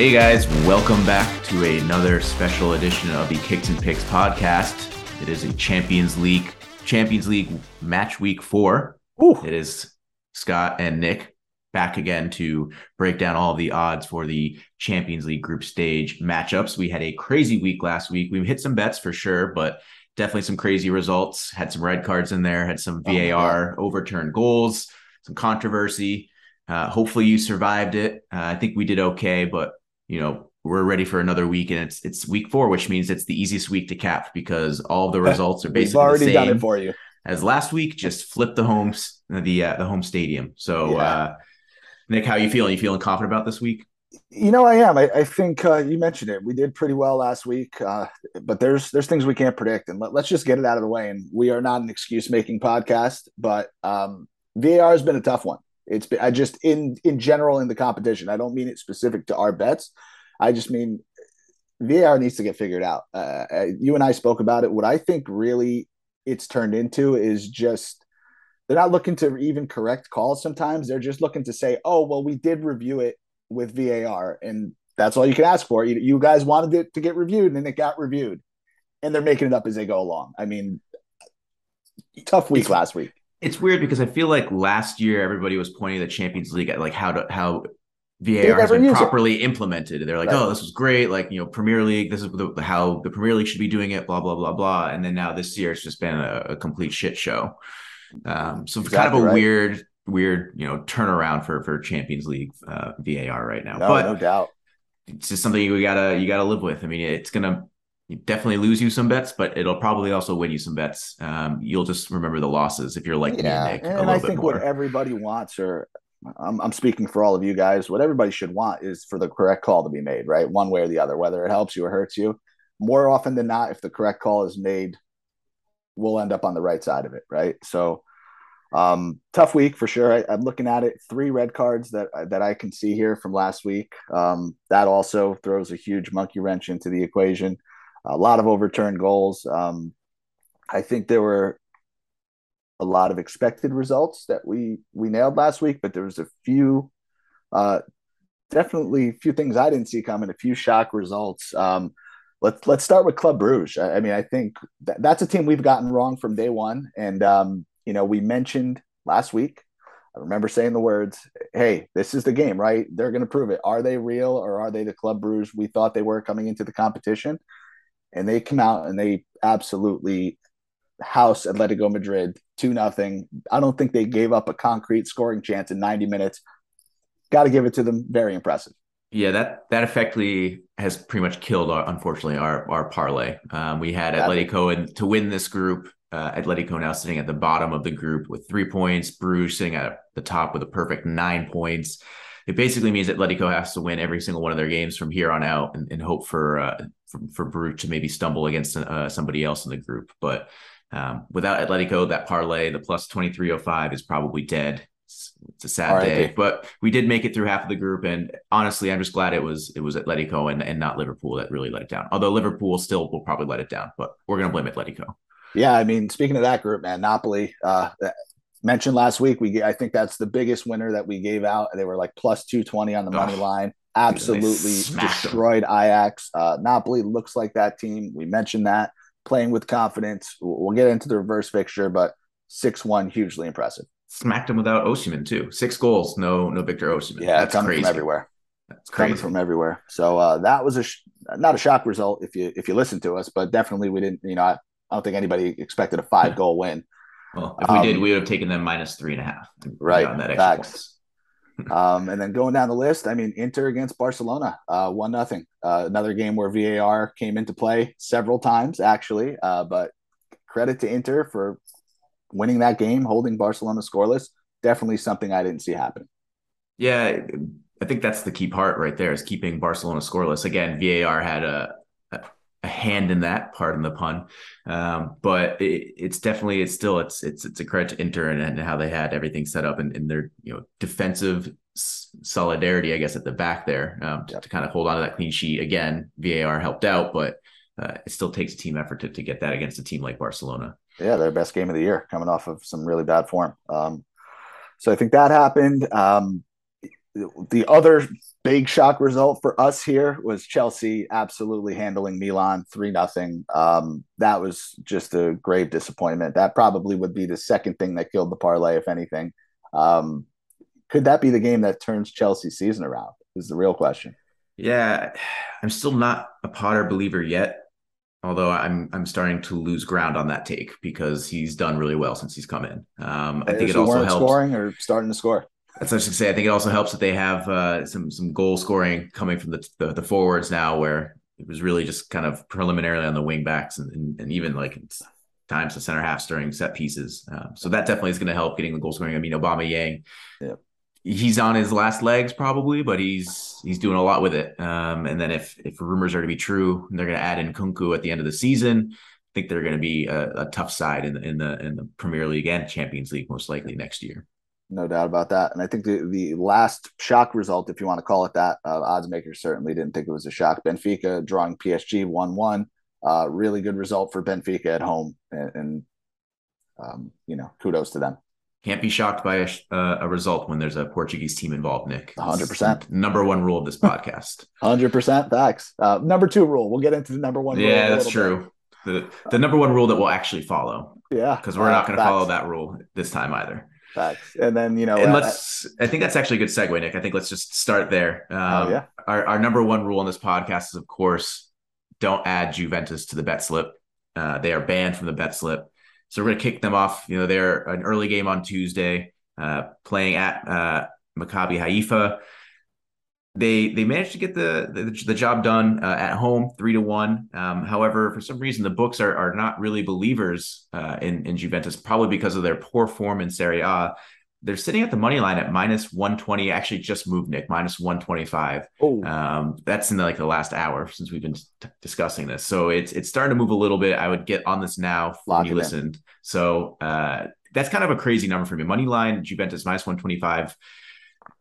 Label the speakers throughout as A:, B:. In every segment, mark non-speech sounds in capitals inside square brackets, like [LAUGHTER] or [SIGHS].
A: Hey guys, welcome back to another special edition of the Kicks and Picks podcast. It is a Champions League Champions League match week 4.
B: Ooh.
A: It is Scott and Nick back again to break down all the odds for the Champions League group stage matchups. We had a crazy week last week. We hit some bets for sure, but definitely some crazy results. Had some red cards in there, had some
B: Oh,
A: VAR overturned goals, some controversy. Uh, hopefully you survived it. Uh, I think we did okay, but you know we're ready for another week, and it's it's week four, which means it's the easiest week to cap because all the [LAUGHS] results are
B: We've
A: basically
B: already
A: the
B: done it for you.
A: as last week. Just flip the homes the uh, the home stadium. So,
B: Yeah.
A: uh, Nick, how you feeling? You feeling confident about this week?
B: You know, I am. I, I think uh, you mentioned it. We did pretty well last week, uh, but there's there's things we can't predict, and let, us just get it out of the way. And we are not an excuse making podcast, but um, VAR has been a tough one. It's been I just in in general in the competition. I don't mean it specific to our bets. I just mean VAR needs to get figured out. Uh, uh, you and I spoke about it. What I think really it's turned into is just they're not looking to even correct calls sometimes. They're just looking to say, oh, well, we did review it with VAR. And that's all you can ask for. You, you guys wanted it to get reviewed and it got reviewed. And they're making it up as they go along. I mean, tough week
A: It's-
B: last week.
A: It's weird because I feel like last year everybody was pointing the Champions League at like how to how VAR has been
B: use it.
A: properly implemented. They're like,
B: Right.
A: oh, this was great. Like you know, Premier League. This is the, how the Premier League should be doing it. Blah blah blah blah. And then now this year it's just been a, a complete shit show. Um, so it's kind of a
B: right.
A: weird weird you know turnaround for for Champions League uh, VAR right now.
B: No,
A: but
B: no doubt.
A: it's just something you gotta you gotta live with. I mean, it's gonna definitely lose you some bets, but it'll probably also win you some bets. Um, you'll just remember the losses if you're like me
B: yeah,
A: and Nick
B: and I think what everybody wants, or I'm, I'm speaking for all of you guys, what everybody should want is for the correct call to be made, right? One way or the other, whether it helps you or hurts you. More often than not, if the correct call is made, we'll end up on the right side of it, right? So, um, tough week for sure. I, I'm looking at it. Three red cards that that I can see here from last week. Um, that also throws a huge monkey wrench into the equation. A lot of overturned goals. Um, I think there were a lot of expected results that we we nailed last week, but there was a few, uh, definitely a few things I didn't see coming. A few shock results. Um, let's let's start with Club Bruges. I, I mean, I think that, that's a team we've gotten wrong from day one, and um, you know, we mentioned last week. I remember saying the words, "Hey, this is the game, right? They're going to prove it. Are they real, or are they the Club Bruges we thought they were coming into the competition?" And they come out and they absolutely house Atletico Madrid two nothing. I don't think they gave up a concrete scoring chance in 90 minutes. Got to give it to them. Very impressive.
A: Yeah, that that effectively has pretty much killed our unfortunately our our parlay. Um, we had. Atletico and to win this group. Uh, Atletico now sitting at the bottom of the group with three points. Bruges sitting at the top with a perfect nine points. It basically means Atletico has to win every single one of their games from here on out and, and hope for, uh, for for Bruges to maybe stumble against uh, somebody else in the group. But um, without Atletico, that parlay, the plus twenty three oh five, is probably dead. It's, it's a sad day, but we did make it through half of the group, and honestly, I'm just glad it was it was Atletico and, and not Liverpool that really let it down. Although Liverpool still will probably let it down, but we're gonna blame Atletico.
B: Yeah, I mean, speaking of that group, man, Napoli uh, mentioned last week. We I think that's the biggest winner that we gave out. They were like plus two twenty on the money
A: Oh,
B: line. Absolutely
A: smacked them.
B: destroyed Ajax. Uh, Napoli looks like that team. We mentioned that playing with confidence. We'll get into the reverse fixture, but six one, hugely impressive.
A: Smacked them without Osimhen too. Six goals, no no Victor Osimhen.
B: Yeah,
A: that's
B: coming
A: crazy.
B: from everywhere.
A: That's
B: coming
A: crazy.
B: from everywhere. So uh, that was a sh- not a shock result if you if you listen to us, but definitely we didn't. You know, I, I don't think anybody expected a five goal win.
A: Well, if we
B: Um,
A: did, we would have taken them minus three a half. and
B: Right,
A: gotten that
B: facts. [LAUGHS] [LAUGHS] Um, and then going down the list, I mean, Inter against Barcelona, uh, one nothing. Uh, another game where VAR came into play several times, actually. Uh, but credit to Inter for winning that game, holding Barcelona scoreless. Definitely something I didn't see happen.
A: Yeah, I think that's the key part right there is keeping Barcelona scoreless. Again, VAR had a a, hand in that, pardon the pun. Um, but it, it's definitely it's still it's it's it's a credit to Inter and, and how they had everything set up and, and their you know defensive s- solidarity, I guess, at the back there um, to, to kind of hold on to that clean sheet. Again, VAR helped out, but uh, it still takes a team effort to, to get that against a team like Barcelona.
B: Yeah, their best game of the year, coming off of some really bad form. Um, so I think that happened. Um, the other big shock result for us here was Chelsea absolutely handling Milan three nothing. Um, that was just a grave disappointment. That probably would be the second thing that killed the parlay, if anything. Um, could that be the game that turns Chelsea's season around? Is the real question.
A: Yeah, I'm still not a Potter believer yet, although I'm I'm starting to lose ground on that take because he's done really well since he's come in. Um, I think it also helps
B: scoring or starting to score.
A: That's what I say. I think it also helps that they have uh, some some goal scoring coming from the, the, the forwards now, where it was really just kind of preliminarily on the wing backs and, and, and even like times the center halves during set pieces. Um, so that definitely is going to help getting the goal scoring. I mean, Aubameyang,
B: yeah.
A: he's on his last legs probably, but he's he's doing a lot with it. Um, and then if if rumors are to be true, they're going to add in Nkunku at the end of the season. I think they're going to be a, a tough side in the in the in the Premier League and Champions League most likely next year
B: no doubt about that. And I think the the last shock result, if you want to call it that, uh, odds makers certainly didn't think it was a shock. Benfica drawing PSG one one, uh, really good result for Benfica at home, and, and um, you know, kudos to them.
A: Can't be shocked by a, uh, a result when there's a Portuguese team involved, Nick.
B: Hundred percent.
A: Number one rule of this podcast. [LAUGHS]
B: Hundred percent facts. Uh, number two rule. We'll get into the number one.
A: Yeah, that's true. Bit. The the number one rule that we'll actually follow.
B: Yeah,
A: because we're not going to follow that rule this time either.
B: Facts. And then you know,
A: and let's. I think that's actually a good segue, Nick. I think let's just start there.
B: Oh, um, oh, yeah.
A: Our our number one rule on this podcast is, of course, don't add Juventus to the bet slip. Uh, they are banned from the bet slip. So we're going to kick them off. You know, they're an early game on Tuesday, uh, playing at uh, Maccabi Haifa they they managed to get the the, the job done uh, at home three to one. Um, however, for some reason, the books are are not really believers uh, in in Juventus, probably because of their poor form in Serie A. They're sitting at the money line at minus 120. Actually, just moved Nick minus 125. Oh, um, that's in the, like the last hour since we've been t- discussing this. So it's it's starting to move a little bit. I would get on this now when you listened. In. So uh, that's kind of a crazy number for me. Money line Juventus minus 125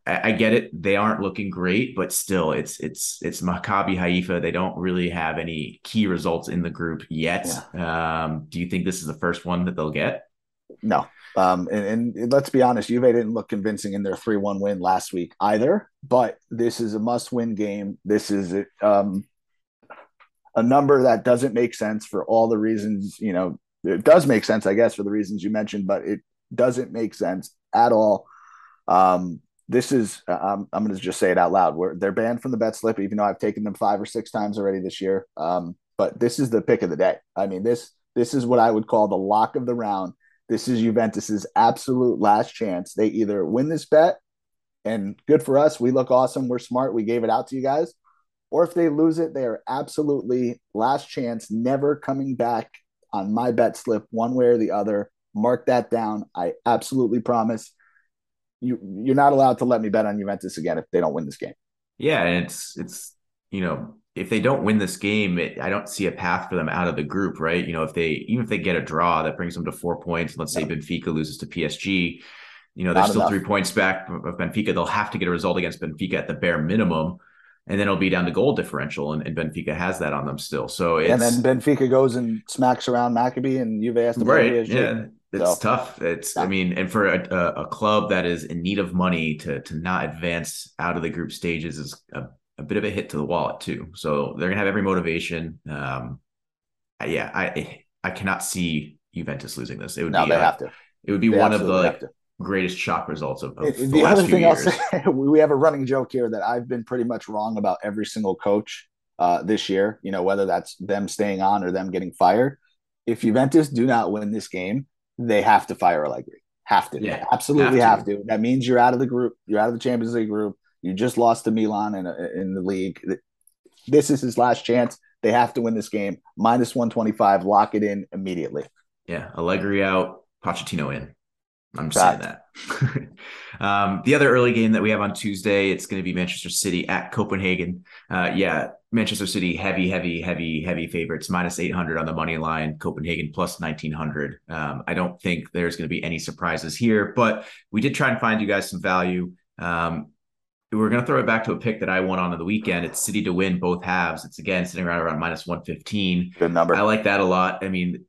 A: I, get it; they aren't looking great, but still, it's it's it's Maccabi Haifa. They don't really have any key results in the group yet. Yeah. Um, do you think this is the first one that they'll get?
B: No. Um, and, and, let's be honest, Juve didn't look convincing in their 3 1 win last week either. But this is a must win game. This is um, a number that doesn't make sense for all the reasons, you know, it does make sense, I guess, for the reasons you mentioned, but it doesn't make sense at all. Um, this is I'm, I'm going to just say it out loud. Where they're banned from the bet slip, even though I've taken them five or six times already this year. Um, but this is the pick of the day. I mean this this is what I would call the lock of the round. This is Juventus's absolute last chance. They either win this bet, and good for us, we look awesome, we're smart, we gave it out to you guys, or if they lose it, they are absolutely last chance, never coming back on my bet slip one way or the other. Mark that down. I absolutely promise you you're not allowed to let me bet on Juventus again if they don't win this game.
A: Yeah, and it's it's you know if they don't win this game, it, I don't see a path for them out of the group, right? You know, if they even if they get a draw that brings them to four points, let's say Benfica loses to PSG, you know, they're still enough. three points back of Benfica. They'll have to get a result against Benfica at the bare minimum. And then it'll be down to goal differential, and, and Benfica has that on them still. So
B: and then Benfica goes and smacks around Maccabi, and Juve has to
A: right, PSG. yeah. It's so, tough. It's. I mean, and for a, a, club that is in need of money to to not advance out of the group stages is a, a bit of a hit to the wallet too. So they're gonna have every motivation. Um, yeah, I I cannot see Juventus losing this. It would
B: no,
A: be
B: they a, have to.
A: It would be they one of the like, greatest shock results of, of
B: the, the other thing years. Say, [LAUGHS] we have a running joke here that I've been pretty much wrong about every single coach uh, this year. You know, whether that's them staying on or them getting fired. If Juventus do not win this game, they have to fire Allegri. Have to. Yeah, absolutely have to. have to. That means you're out of the group. You're out of the Champions League group. You just lost to Milan in, in the league. This is his last chance. They have to win this game. Minus 125. Lock it in immediately.
A: Yeah. Allegri out, Pochettino in. I'm just saying that. [LAUGHS] um, the other early game that we have on Tuesday, it's going to be Manchester City at Copenhagen. Uh, yeah, Manchester City heavy, heavy, heavy, heavy favorites, minus 800 on the money line. Copenhagen plus 1900. Um, I don't think there's going to be any surprises here, but we did try and find you guys some value. Um, we're going to throw it back to a pick that I won on the weekend. It's City to win both halves. It's again sitting around around minus 115.
B: Good number.
A: I like that a lot. I mean,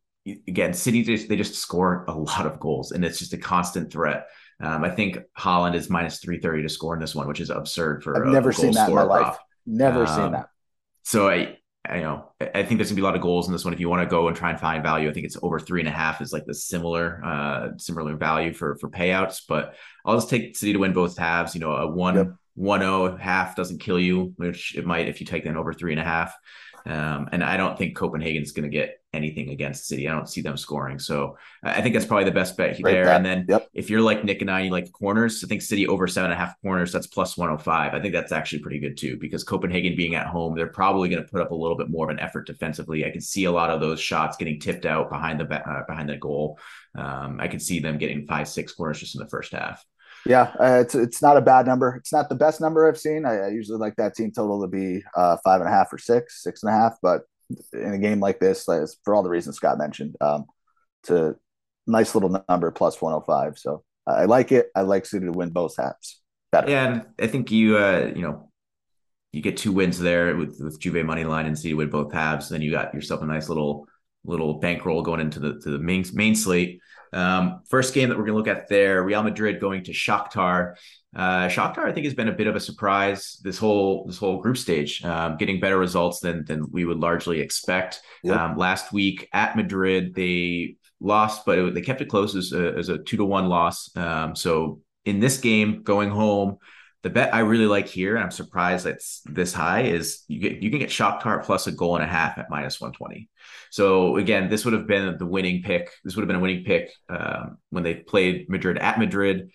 A: again, City just they just score a lot of goals, and it's just a constant threat. Um, I think Haaland is minus 330 to score in this one, which is absurd for
B: I've never seen that in my life.
A: Prop.
B: Never um, seen that.
A: So I, I know I think there's gonna be a lot of goals in this one. If you want to go and try and find value, I think it's over three and a half is like the similar uh similar value for for payouts. But I'll just take City to win both halves. You know, a one yep. one oh half doesn't kill you, which it might if you take that over three and a half. Um, and I don't think Copenhagen's going to get anything against City. I don't see them scoring. So I think that's probably the best bet there. And then yep. if you're like Nick and I, you like corners, I think City over seven and a half corners, that's plus 105. I think that's actually pretty good too, because Copenhagen being at home, they're probably going to put up a little bit more of an effort defensively. I can see a lot of those shots getting tipped out behind the uh, behind the goal. Um, I can see them getting five, six corners just in the first half.
B: Yeah, uh, it's it's not a bad number. It's not the best number I've seen. I, I usually like that team total to be uh, five and a half or six, six and a half. But in a game like this, for all the reasons Scott mentioned, um, a nice little number plus 105. So I like it. I like City to win both halves.
A: Better. Yeah, and I think you uh, you know you get two wins there with with Juve money line and City win both halves. Then you got yourself a nice little little bankroll going into the to the main main slate. Um, first game that we're going to look at there, Real Madrid going to Shakhtar. Uh, Shakhtar, I think, has been a bit of a surprise this whole this whole group stage, um, getting better results than than we would largely expect. Yep. Um, last week at Madrid, they lost, but it, they kept it close as a, as a two to one loss. Um, so in this game, going home, the bet I really like here, and I'm surprised it's this high, is you get you can get Shakhtar plus a goal and a half at minus 120. So again, this would have been the winning pick. This would have been a winning pick um, when they played Madrid at Madrid.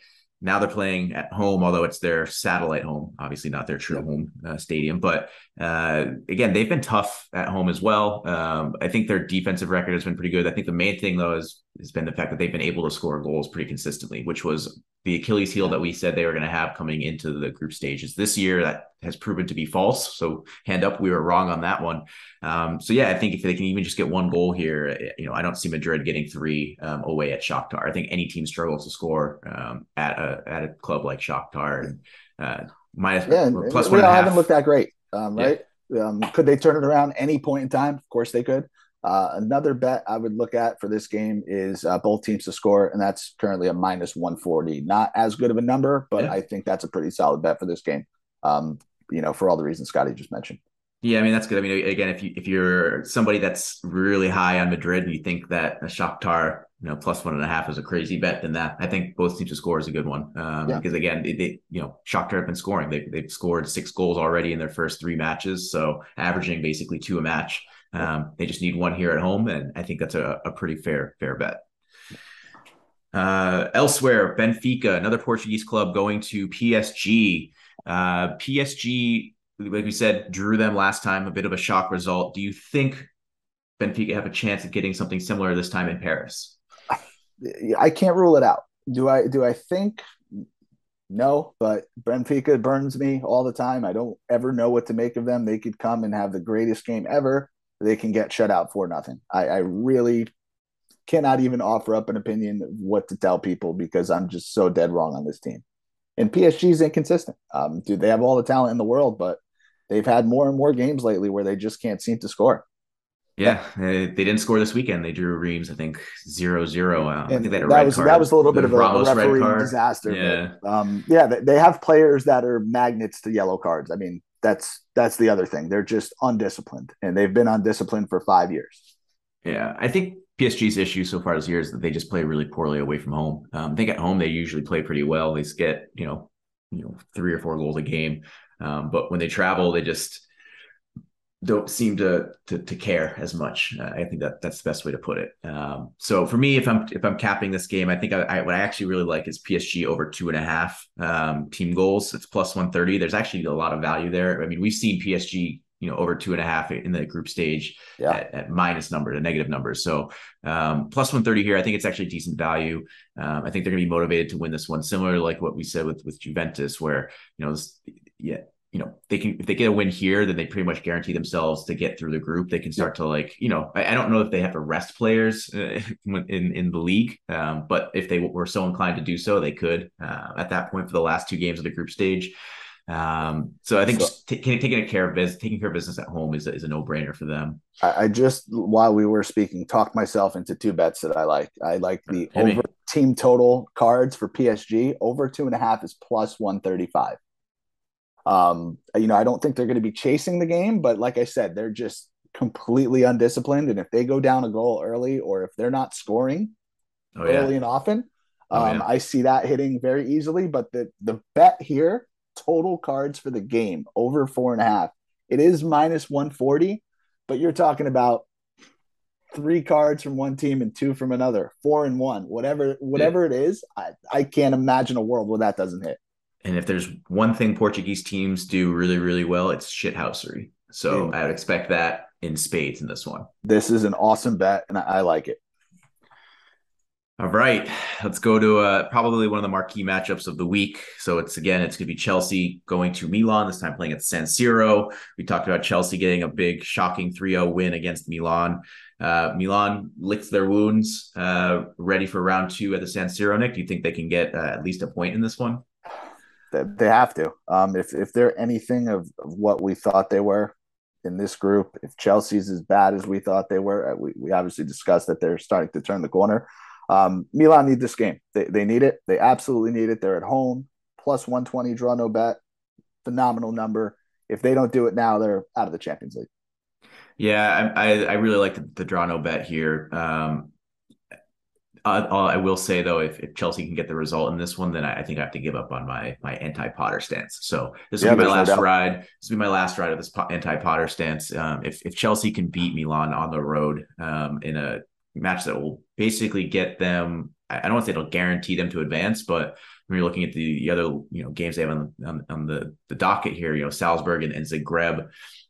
A: Now they're playing at home, although it's their satellite home, obviously not their true home uh, stadium. But uh, again, they've been tough at home as well. Um, I think their defensive record has been pretty good. I think the main thing though is has been the fact that they've been able to score goals pretty consistently, which was the Achilles heel that we said they were going to have coming into the group stages this year. That has proven to be false. So hand up, we were wrong on that one. Um, so yeah, I think if they can even just get one goal here, eh, you know, I don't see Madrid getting three um, away at Shakhtar. I think any team struggles to score um, at a at a club like Shakhtar. And, uh, minus
B: yeah, plus one. haven't looked that great, um, right? Yeah. Um, could they turn it around any point in time? Of course they could. Uh, another bet I would look at for this game is uh, both teams to score, and that's currently a minus 140. Not as good of a number, but yeah. I think that's a pretty solid bet for this game. Um, you know, for all the reasons Scotty just mentioned.
A: Yeah, I mean that's good. I mean, again, if you if you're somebody that's really high on Madrid and you think that a Shakhtar, you know, plus one and a half is a crazy bet, then that I think both teams to score is a good one. Um, yeah. Because again, they, they, you know Shakhtar have been scoring. They they've scored six goals already in their first three matches, so averaging basically two a match. Um, they just need one here at home, and I think that's a, a pretty fair fair bet. Uh, elsewhere, Benfica, another Portuguese club, going to PSG. Uh, PSG, like we said, drew them last time. A bit of a shock result. Do you think Benfica have a chance of getting something similar this time in Paris?
B: I can't rule it out. Do I? Do I think? No, but Benfica burns me all the time. I don't ever know what to make of them. They could come and have the greatest game ever, they can get shut out for nothing. I, I really cannot even offer up an opinion of what to tell people because I'm just so dead wrong on this team. And PSG is inconsistent. Um, dude, they have all the talent in the world, but they've had more and more games lately where they just can't seem to score.
A: Yeah, they didn't score this weekend. They drew Reims, I think, zero zero. Uh, I think
B: that was card. that was a little bit of a Ramos referee disaster. Yeah, but, um, yeah, they have players that are magnets to yellow cards. I mean, that's that's the other thing. They're just undisciplined, and they've been undisciplined for five years.
A: Yeah, I think PSG's issue so far this year is that they just play really poorly away from home. Um, I think at home they usually play pretty well. They get you know you know three or four goals a game, um, but when they travel, they just don't seem to to, to care as much. Uh, I think that that's the best way to put it. Um, so for me, if I'm if I'm capping this game, I think I, I, what I actually really like is PSG over two and a half um, team goals. It's plus one thirty. There's actually a lot of value there. I mean, we've seen PSG you know over two and a half in the group stage yeah. at, at minus numbers, a negative numbers. So um, plus one thirty here, I think it's actually decent value. Um, I think they're going to be motivated to win this one, similar to like what we said with with Juventus, where you know this, yeah you know they can if they get a win here then they pretty much guarantee themselves to get through the group they can start to like you know i, I don't know if they have to rest players uh, [LAUGHS] in in the league um, but if they were so inclined to do so they could uh, at that point for the last two games of the group stage um, so I think so, t- taking care of business, taking care of business at home is a, is a no brainer for them.
B: I, I, just while we were speaking, talked myself into two bets that I like. I like the over team total cards for PSG over two and a half is plus 135. Um, you know, I don't think they're going to be chasing the game, but like I said, they're just completely undisciplined. And if they go down a goal early or if they're not scoring oh, early yeah. and often, oh, um, yeah. I see that hitting very easily. But the the bet here, total cards for the game over four and a half, it is minus 140, but you're talking about three cards from one team and two from another, four and one, whatever, whatever yeah. it is. I, I can't imagine a world where that doesn't hit.
A: And if there's one thing Portuguese teams do really, really well, it's shithousery. So I would expect that in spades in this one.
B: This is an awesome bet, and I like it.
A: All right, let's go to uh, probably one of the marquee matchups of the week. So it's again, it's going to be Chelsea going to Milan this time, playing at San Siro. We talked about Chelsea getting a big, shocking 3-0 win against Milan. Uh, Milan licked their wounds, uh, ready for round two at the San Siro. Nick, do you think they can get uh, at least a point in this one?
B: They have to. Um, if if they're anything of, of what we thought they were, in this group. If Chelsea's as bad as we thought they were, uh, we, we obviously discussed that they're starting to turn the corner. Um, Milan need this game. They, they need it. They absolutely need it. They're at home, plus 120 draw no bet. Phenomenal number. If they don't do it now, they're out of the Champions League.
A: Yeah, I, I, I really like the, the, draw no bet here. Um, uh, I will say though, if, if, Chelsea can get the result in this one, then I, I, think I have to give up on my my anti Potter stance. So this will yeah, be my last no ride. This will be my last ride of this anti Potter stance. Um, if if Chelsea can beat Milan on the road um, in a match that will basically get them, I don't want to say it'll guarantee them to advance, but when you're looking at the, the other you know games they have on, on, on the the docket here, you know Salzburg and, and Zagreb,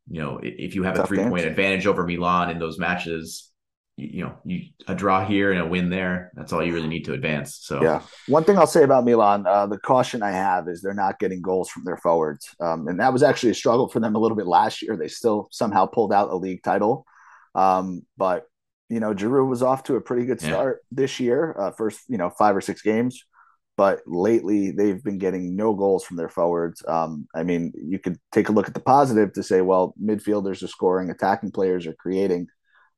A: you know if you have Tough a three point advantage over Milan in those matches, you know, you a draw here and a win there. That's all you really need to advance. So
B: yeah, one thing I'll say about Milan, uh, the caution I have is they're not getting goals from their forwards, um, and that was actually a struggle for them a little bit last year. They still somehow pulled out a league title, um, but you know, Giroud was off to a pretty good start yeah. this year, uh, first you know five or six games. But lately, they've been getting no goals from their forwards. Um, I mean, you could take a look at the positive to say, well, midfielders are scoring, attacking players are creating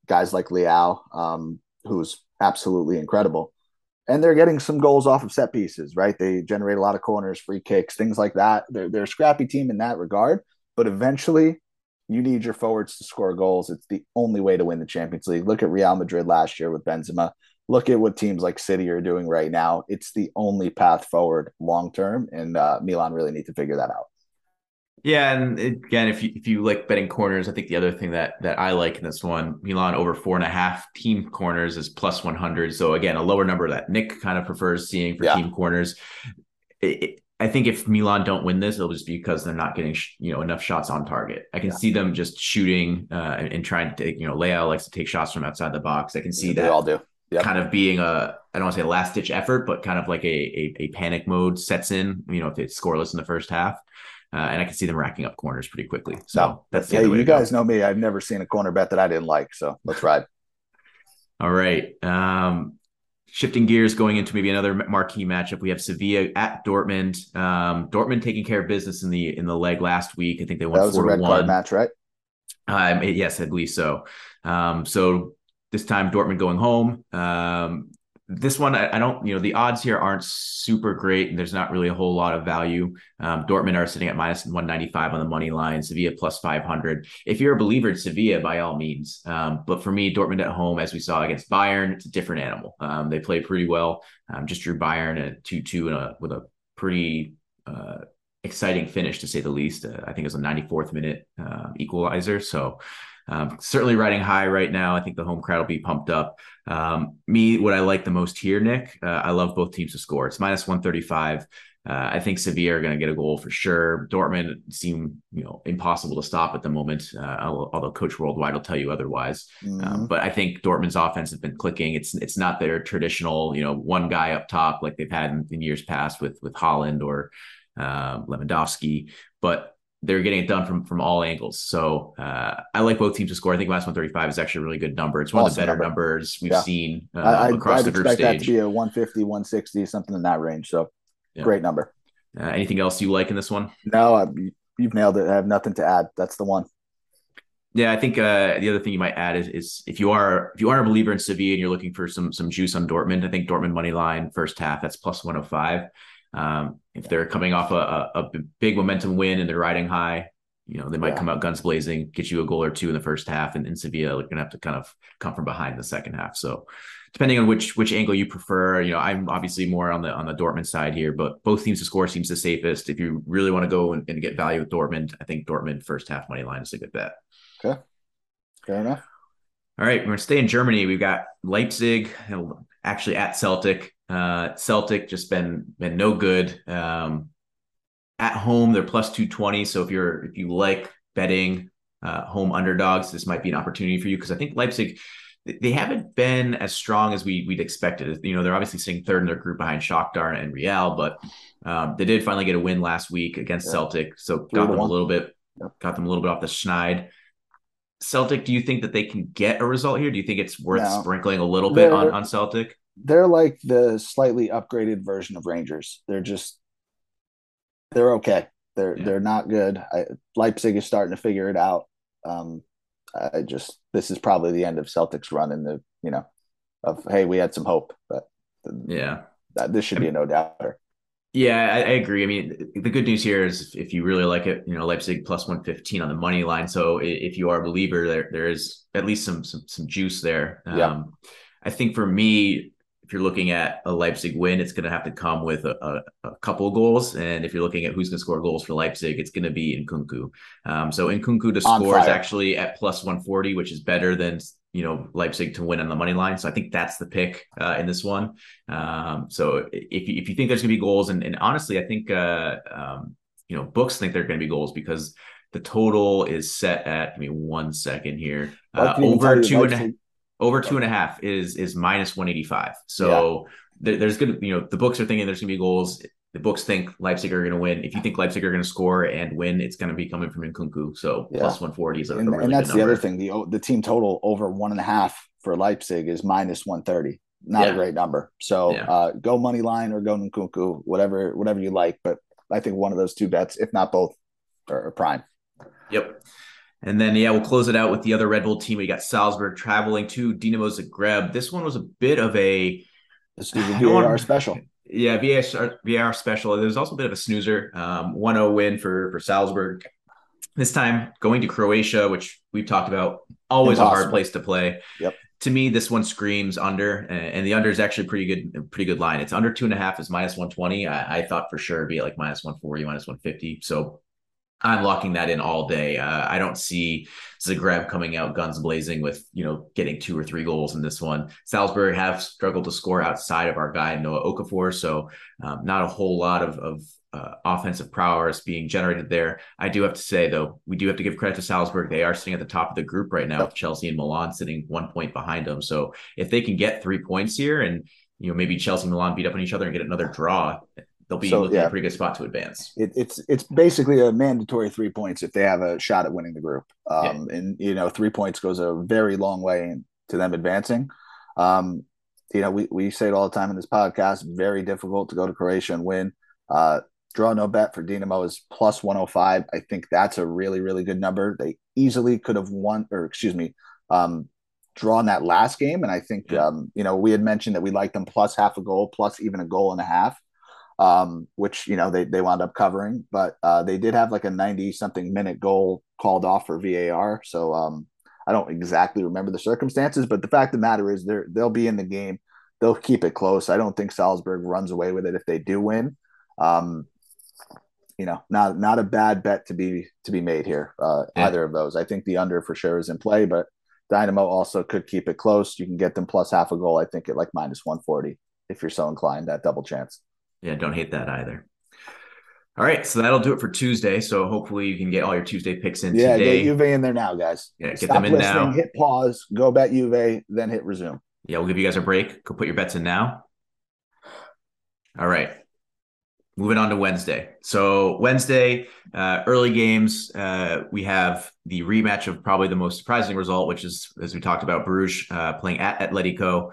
B: guys like Leao, um, who's absolutely incredible. And they're getting some goals off of set pieces, right? They generate a lot of corners, free kicks, things like that. They're, they're a scrappy team in that regard. But eventually, you need your forwards to score goals. It's the only way to win the Champions League. Look at Real Madrid last year with Benzema. Look at what teams like City are doing right now. It's the only path forward long term, and uh, Milan really need to figure that out.
A: Yeah, and again, if you if you like betting corners, I think the other thing that that I like in this one, Milan over four and a half team corners is plus one hundred. So again, a lower number that Nick kind of prefers seeing for yeah. team corners. It, it, I think if Milan don't win this, it'll just be because they're not getting you know enough shots on target. I can yeah. see them just shooting uh, and, and, trying to take you know Leao likes to take shots from outside the box. I can see yeah, that
B: they all do.
A: Yep. Kind of being a I don't want to say last ditch effort, but kind of like a, a a panic mode sets in. You know, if it's scoreless in the first half. Uh, and I can see them racking up corners pretty quickly. So no, that's
B: yeah. You guys go. know me; I've never seen a corner bet that I didn't like. So let's ride.
A: All right. Um, shifting gears, going into maybe another marquee matchup, we have Sevilla at Dortmund. Um, Dortmund taking care of business in the in the leg last week. I think they won that was four a red one. Card
B: match, right?
A: Um, yes, I believe so. Um, so this time Dortmund going home. Um, this one, I, I, don't, you know, the odds here aren't super great, and there's not really a whole lot of value. Um, Dortmund are sitting at minus 195 on the money line, Sevilla plus 500. If you're a believer in Sevilla, by all means. Um, but for me, Dortmund at home, as we saw against Bayern, it's a different animal. Um, they play pretty well. Um, just drew Bayern at 2 2 with a pretty uh, exciting finish, to say the least. Uh, I think it was a 94th minute uh, equalizer. So, um, certainly riding high right now. I think the home crowd will be pumped up. Um, me, what I like the most here, Nick, uh, I love both teams to score. It's minus 135. Uh, I think Sevilla are going to get a goal for sure. Dortmund seem, you know, impossible to stop at the moment. Uh, although Coach Worldwide will tell you otherwise. Um, mm-hmm. Um, but I think Dortmund's offense has been clicking. It's it's not their traditional, you know, one guy up top like they've had in, in years past with with Haaland or uh, Lewandowski. But they're getting it done from from all angles. So uh, I like both teams to score. I think minus one thirty five is actually a really good number. It's one awesome of the better number. numbers we've yeah. seen uh, I, across I'd the group expect stage.
B: that to be a 150, 160, something in that range. So yeah. great number.
A: Uh, anything else you like in this one?
B: No, I, you've nailed it. I have nothing to add. That's the one.
A: Yeah, I think uh, the other thing you might add is, is if you are if you are a believer in Sevilla and you're looking for some some juice on Dortmund, I think Dortmund money line first half that's plus 105. Um, if they're coming off a, a, a, big momentum win and they're riding high, you know they might yeah. come out guns blazing, get you a goal or two in the first half, and, and Sevilla are going to have to kind of come from behind in the second half. So depending on which which angle you prefer, you know I'm obviously more on the on the Dortmund side here, but both teams to score seems the safest. If you really want to go and, and get value with Dortmund, I think Dortmund first half money line is a good bet.
B: Okay. Fair enough.
A: All right, we're gonna stay in Germany. We've got Leipzig, actually at Celtic. Uh, Celtic just been been no good. Um, at home, they're plus two twenty. So if you're if you like betting uh, home underdogs, this might be an opportunity for you because I think Leipzig they haven't been as strong as we we'd expected. You know, they're obviously sitting third in their group behind Shakhtar and Real, but um, they did finally get a win last week against yeah. Celtic, so Three got them one. a little bit, got them a little bit off the schneid. Celtic, do you think that they can get a result here? Do you think it's worth no. sprinkling a little bit on, on Celtic?
B: They're like the slightly upgraded version of Rangers. They're just they're okay. They're yeah. they're not good. I, Leipzig is starting to figure it out. Um, I just this is probably the end of Celtics run in the you know of hey we had some hope, but
A: yeah,
B: that, this should be a no doubter.
A: Yeah, I, I, agree. I mean, the good news here is if you really like it, you know, Leipzig plus one fifteen on the money line. So if you are a believer, there there is at least some some some juice there. Um, yeah. I think for me, if you're looking at a Leipzig win, it's going to have to come with a, a, a couple of goals. And if you're looking at who's going to score goals for Leipzig, it's going to be Nkunku. Um, so Nkunku to score is actually at plus 140, which is better than you know Leipzig to win on the money line. So I think that's the pick uh, in this one. Um, so if you, if you think there's going to be goals, and, and honestly, I think uh, um, you know books think they're going to be goals because the total is set at give me one second here uh, over two and a over two and a half is is minus 185 so yeah. there, there's gonna you know the books are thinking there's gonna be goals the books think Leipzig are going to win. If you think Leipzig are going to score and win, it's going to be coming from Nkunku. So yeah. plus 140 is a,
B: and,
A: a really
B: and that's
A: the
B: other thing. The the team total over one and a half for Leipzig is minus 130. Not yeah. a great number. So uh, go money line or go Nkunku, whatever whatever you like. But I think one of those two bets, if not both, are prime.
A: Yep. And then, yeah, we'll close it out with the other Red Bull team. We got Salzburg traveling to Dinamo Zagreb. This one was a bit of a
B: Let's do the [SIGHS] VAR special.
A: Yeah, VAR, VAR special. There's also a bit of a snoozer. Um, 1-0 win for for Salzburg. This time going to Croatia, which we've talked about, always Impossible. a hard place to play.
B: Yep.
A: To me, this one screams under, and the under is actually pretty good, pretty good line. It's under two and a half is minus 120. I, I thought for sure it'd be like minus 140, minus 150. So I'm locking that in all day. Uh, I don't see Zagreb coming out guns blazing with you know getting two or three goals in this one. Salzburg have struggled to score outside of our guy Noah Okafor, so um, not a whole lot of, of uh, offensive prowess being generated there. I do have to say though, we do have to give credit to Salzburg. They are sitting at the top of the group right now, with Chelsea and Milan sitting one point behind them. So if they can get three points here and you know maybe Chelsea and Milan beat up on each other and get another draw, they'll be so, looking yeah. at a pretty good spot to advance.
B: It, it's it's basically a mandatory three points if they have a shot at winning the group. Um, yeah. And you know, three points goes a very long way to them advancing. Um, you know, we, we say it all the time in this podcast. Very difficult to go to Croatia and win. Uh, draw no bet for Dinamo is plus 105. I think that's a really, really good number. They easily could have won, or excuse me, um, drawn that last game. And I think, yeah. um, you know, we had mentioned that we liked them plus half a goal, plus even a goal and a half um, which you know they they wound up covering. But uh, they did have like a ninety something minute goal called off for VAR. So um, I don't exactly remember the circumstances, but the fact of the matter is they they'll be in the game. They'll keep it close. I don't think Salzburg runs away with it if they do win. Um, you know, not not a bad bet to be to be made here. Uh, yeah. Either of those, I think the under for sure is in play, but Dinamo also could keep it close. You can get them plus half a goal. I think at like minus one forty if you're so inclined. That double chance.
A: Yeah, don't hate that either. All right, so that'll do it for Tuesday. So hopefully you can get all your Tuesday picks in
B: yeah,
A: today.
B: get Juve in there now, guys.
A: Yeah, get Stop them in listening, now.
B: Hit pause, go bet Juve, then hit resume.
A: Yeah, we'll give you guys a break. Go put your bets in now. All right. Moving on to Wednesday. So Wednesday, uh, early games, uh, we have the rematch of probably the most surprising result, which is as we talked about, Bruges uh, playing at Atletico.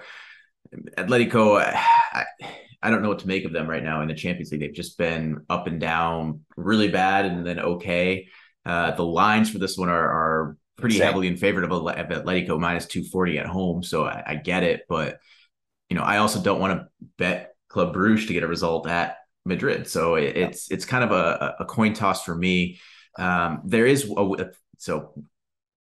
A: Atletico, I, I don't know what to make of them right now in the Champions League. They've just been up and down, really bad, and then okay. Uh, the lines for this one are, are pretty Same. heavily in favor of Atletico minus 240 at home. So I, I get it. But, you know, I also don't want to bet Club Bruges to get a result at Madrid. So it, yeah. it's it's kind of a, a coin toss for me. Um, there is a, so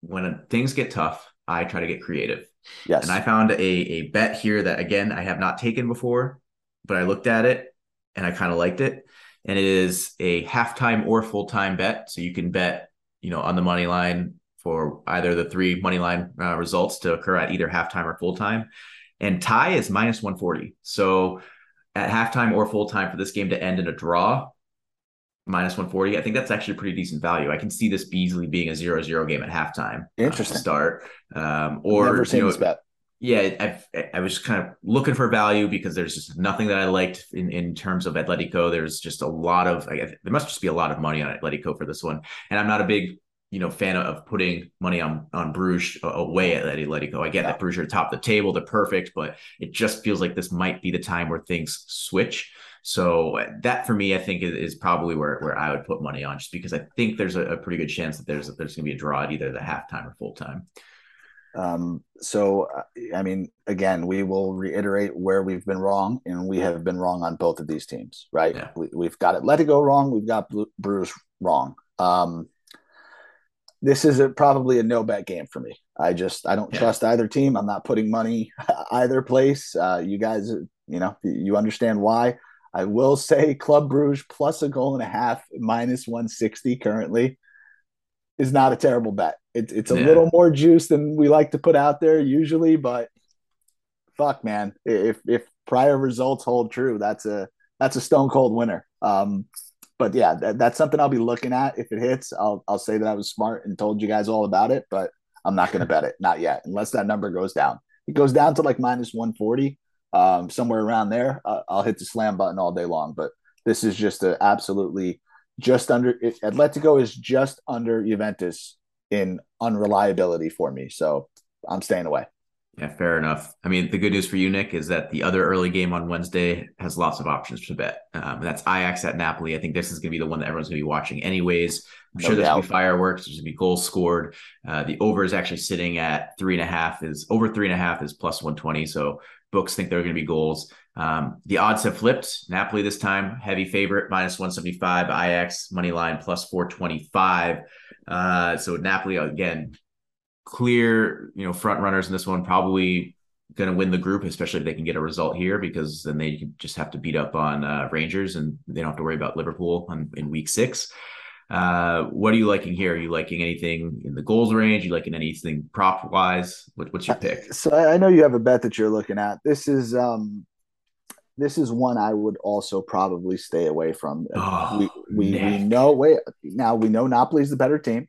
A: when things get tough, I try to get creative.
B: Yes.
A: And I found a, a bet here that again I have not taken before, but I looked at it and I kind of liked it. And it is a halftime or full time bet. So you can bet, you know, on the money line for either the three money line uh, results to occur at either halftime or full time. And tie is minus 140. So at halftime or full time for this game to end in a draw, minus 140. I think that's actually a pretty decent value. I can see this easily being a zero zero game at halftime.
B: Interesting
A: uh, start. Um, or
B: Never seen you know, this bet.
A: Yeah, I've, I was kind of looking for value because there's just nothing that I liked in, in terms of Atletico. There's just a lot of there must just be a lot of money on Atletico for this one, and I'm not a big you know fan of putting money on on Bruges away at Atletico. I get yeah. that Bruges are top of the table, they're perfect, but it just feels like this might be the time where things switch. So that for me, I think is, is, probably where, where I would put money on, just because I think there's a, a pretty good chance that there's there's going to be a draw at either the halftime or full time.
B: Um, so, uh, I mean, again, we will reiterate where we've been wrong, and we have been wrong on both of these teams, right? Yeah. We, have got Atletico wrong, we've got Bruges wrong. Um, this is a, probably a no bet game for me. I just I don't yeah. trust either team. I'm not putting money [LAUGHS] either place. Uh, you guys, you know, you understand why. I will say Club Bruges plus a goal and a half minus 160 currently is not a terrible bet. It, it's a yeah. little more juice than we like to put out there usually, but fuck, man, if if prior results hold true, that's a that's a stone cold winner. Um, but yeah, that, that's something I'll be looking at. If it hits, I'll I'll say that I was smart and told you guys all about it, but I'm not going to bet it, not yet, unless that number goes down. It goes down to like minus 140 um, somewhere around there, uh, I'll hit the slam button all day long. But this is just a absolutely just under it, Atletico is just under Juventus in unreliability for me. So I'm staying away.
A: Yeah, fair enough. I mean, the good news for you, Nick, is that the other early game on Wednesday has lots of options to bet. Um, that's Ajax at Napoli. I think this is going to be the one that everyone's going to be watching, anyways. I'm no sure there's going to be fireworks. There's going to be goals scored. Uh, the over is actually sitting at three and a half. Is over three and a half is plus 120. So books think there are going to be goals. Um, the odds have flipped. Napoli this time, heavy favorite, minus 175. Ajax, money line, plus 425. Uh, so Napoli, again, clear, you know, front runners in this one, probably going to win the group, especially if they can get a result here, because then they just have to beat up on uh, Rangers and they don't have to worry about Liverpool on, in week six. Uh, what are you liking here? Are you liking anything in the goals range? Are you liking anything prop wise? What, what's your pick?
B: So I know you have a bet that you're looking at. This is um, this is one I would also probably stay away from. Oh, we we, we know wait now we know Napoli's the better team.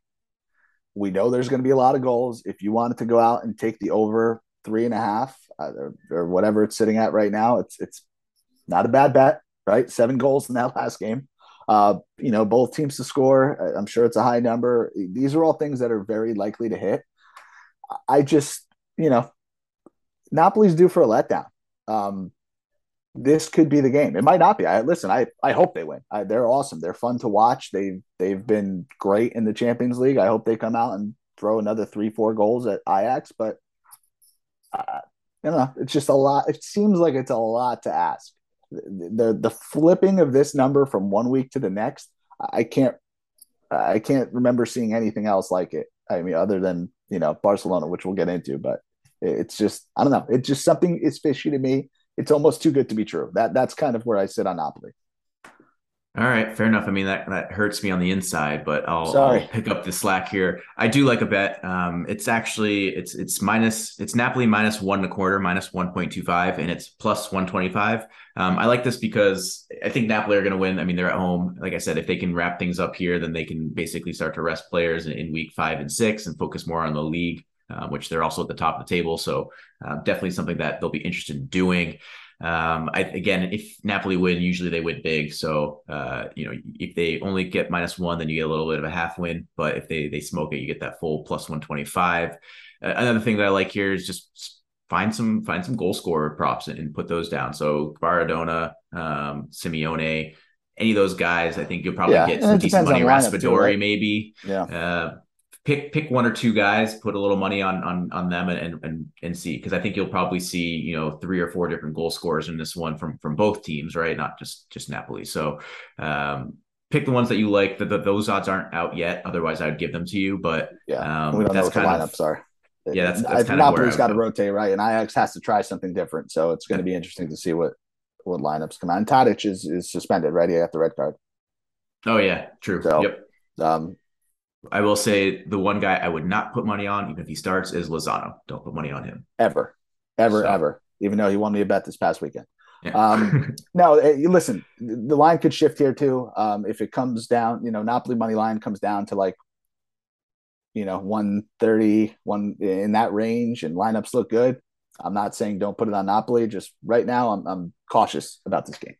B: We know there's going to be a lot of goals. If you wanted to go out and take the over three and a half uh, or, or whatever it's sitting at right now, it's it's not a bad bet, right? Seven goals in that [LAUGHS] last game. Uh, you know, both teams to score. I'm sure it's a high number. These are all things that are very likely to hit. I just, you know, Napoli's due for a letdown. Um, this could be the game. It might not be. I listen. I I hope they win. I, they're awesome. They're fun to watch. They've they've been great in the Champions League. I hope they come out and throw another three four goals at Ajax. But uh, you know, it's just a lot. It seems like it's a lot to ask the the flipping of this number from one week to the next, I can't I can't remember seeing anything else like it. I mean, other than you know Barcelona, which we'll get into, but it's just I don't know. It's just something is fishy to me. It's almost too good to be true. That that's kind of where I sit on Napoli.
A: All right, fair enough. I mean that that hurts me on the inside, but I'll, I'll pick up the slack here. I do like a bet. Um, it's actually it's it's minus it's Napoli minus one and a quarter, minus one point two five, and it's plus one twenty five. Um, I like this because I think Napoli are going to win. I mean, they're at home. Like I said, if they can wrap things up here, then they can basically start to rest players in, in week five and six and focus more on the league, uh, which they're also at the top of the table. So uh, definitely something that they'll be interested in doing. Um, I, again, if Napoli win, usually they win big. So, uh, you know, if they only get minus one, then you get a little bit of a half win. But if they they smoke it, you get that full plus one twenty five. Uh, another thing that I like here is just find some find some goal scorer props and, and put those down. So Kvaradona, um, Simeone, any of those guys, I think you'll probably yeah, get some decent money. Raspadori, right? maybe.
B: Yeah. Uh,
A: pick pick one or two guys, put a little money on on on them, and and and see because I think you'll probably see you know three or four different goal scorers in this one from from both teams, right? Not just just Napoli. So um, pick the ones that you like. The, the, those odds aren't out yet. Otherwise, I would give them to you. But
B: yeah, um, we don't know what the lineups of, are.
A: Yeah, that's, that's
B: kind Napoli's got to rotate right, and Ajax has to try something different. So it's going to be interesting to see what what lineups come out. And Tadic is is suspended, right? He got the red card.
A: Oh yeah, true. So, yep.
B: Um,
A: I will say the one guy I would not put money on, even if he starts, is Lozano. Don't put money on him
B: ever, ever, so. ever. Even though he won me a bet this past weekend. Yeah. um, [LAUGHS] no, eh, listen, the line could shift here too. Um, if it comes down, you know, Napoli money line comes down to like, you know, 130, one in that range and lineups look good. I'm not saying don't put it on Napoli. Just right now, I'm, I'm cautious about this game.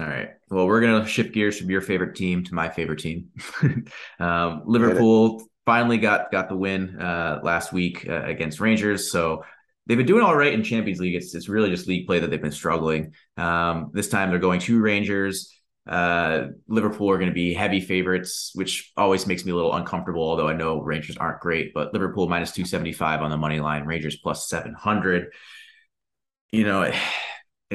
A: All right. Well, we're gonna shift gears from your favorite team to my favorite team. [LAUGHS] um, Liverpool finally got got the win uh, last week uh, against Rangers. So they've been doing all right in Champions League. It's it's really just league play that they've been struggling. Um, this time they're going to Rangers. Uh, Liverpool are going to be heavy favorites, which always makes me a little uncomfortable. Although I know Rangers aren't great, but Liverpool minus two seventy five on the money line, Rangers plus seven hundred. You know,